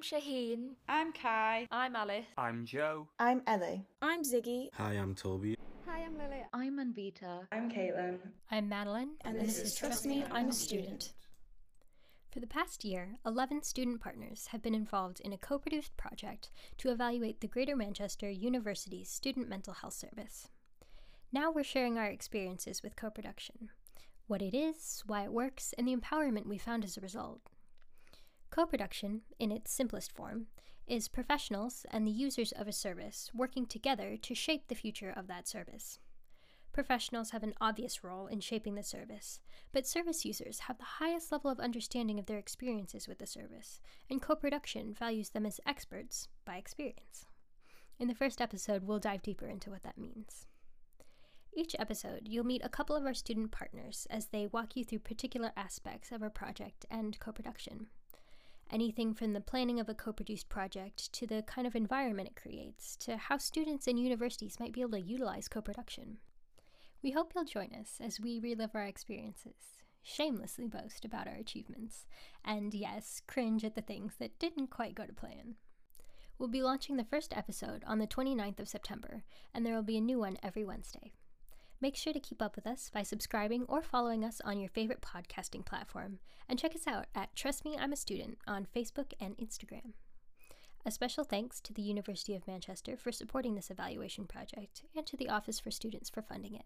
Pauline. I'm Kai. I'm Alice. I'm Joe. I'm Ellie. I'm Ziggy. Hi, I'm Toby. Hi, I'm Lily. I'm Anvita. I'm Caitlin. I'm Madeline. And, and this, this is Trust Me, I'm a Student. For the past year, 11 student partners have been involved in a co produced project to evaluate the Greater Manchester University's Student Mental Health Service. Now we're sharing our experiences with co production what it is, why it works, and the empowerment we found as a result. Co production, in its simplest form, is professionals and the users of a service working together to shape the future of that service. Professionals have an obvious role in shaping the service, but service users have the highest level of understanding of their experiences with the service, and co production values them as experts by experience. In the first episode, we'll dive deeper into what that means. Each episode, you'll meet a couple of our student partners as they walk you through particular aspects of our project and co production. Anything from the planning of a co produced project to the kind of environment it creates, to how students and universities might be able to utilize co production. We hope you'll join us as we relive our experiences, shamelessly boast about our achievements, and yes, cringe at the things that didn't quite go to plan. We'll be launching the first episode on the 29th of September, and there will be a new one every Wednesday. Make sure to keep up with us by subscribing or following us on your favorite podcasting platform, and check us out at Trust Me I'm a Student on Facebook and Instagram. A special thanks to the University of Manchester for supporting this evaluation project and to the Office for Students for funding it.